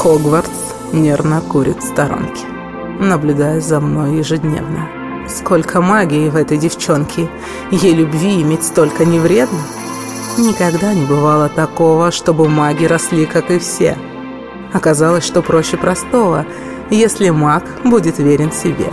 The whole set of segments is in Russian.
Хогвартс нервно курит в сторонке, наблюдая за мной ежедневно. Сколько магии в этой девчонке. Ей любви иметь столько не вредно. Никогда не бывало такого, чтобы маги росли, как и все. Оказалось, что проще простого, если маг будет верен себе.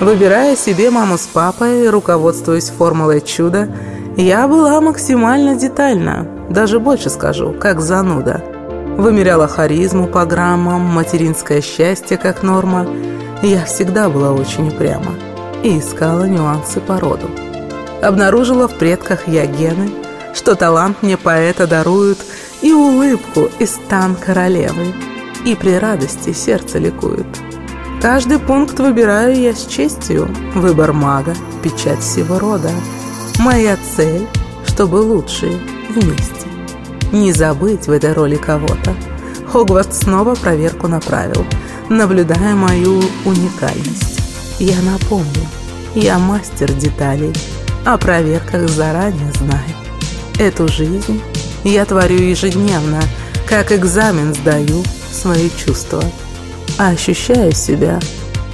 Выбирая себе маму с папой, руководствуясь формулой чуда, я была максимально детальна, даже больше скажу, как зануда. Вымеряла харизму по граммам, материнское счастье как норма. Я всегда была очень упряма и искала нюансы по роду. Обнаружила в предках я гены, что талант мне поэта даруют и улыбку из стан королевы, и при радости сердце ликует. Каждый пункт выбираю я с честью, выбор мага, печать всего рода. Моя цель, чтобы лучшие вместе. Не забыть в этой роли кого-то. Хогвартс снова проверку направил, наблюдая мою уникальность. Я напомню, я мастер деталей, о проверках заранее знаю. Эту жизнь я творю ежедневно, как экзамен сдаю свои чувства. Ощущаю себя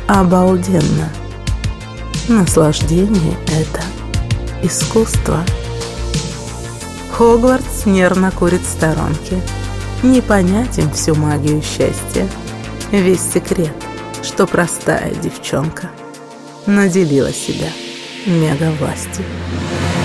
обалденно. Наслаждение — это искусство. Хогвартс нервно курит в сторонке. Не понять им всю магию счастья. Весь секрет — что простая девчонка наделила себя мегавластью. властью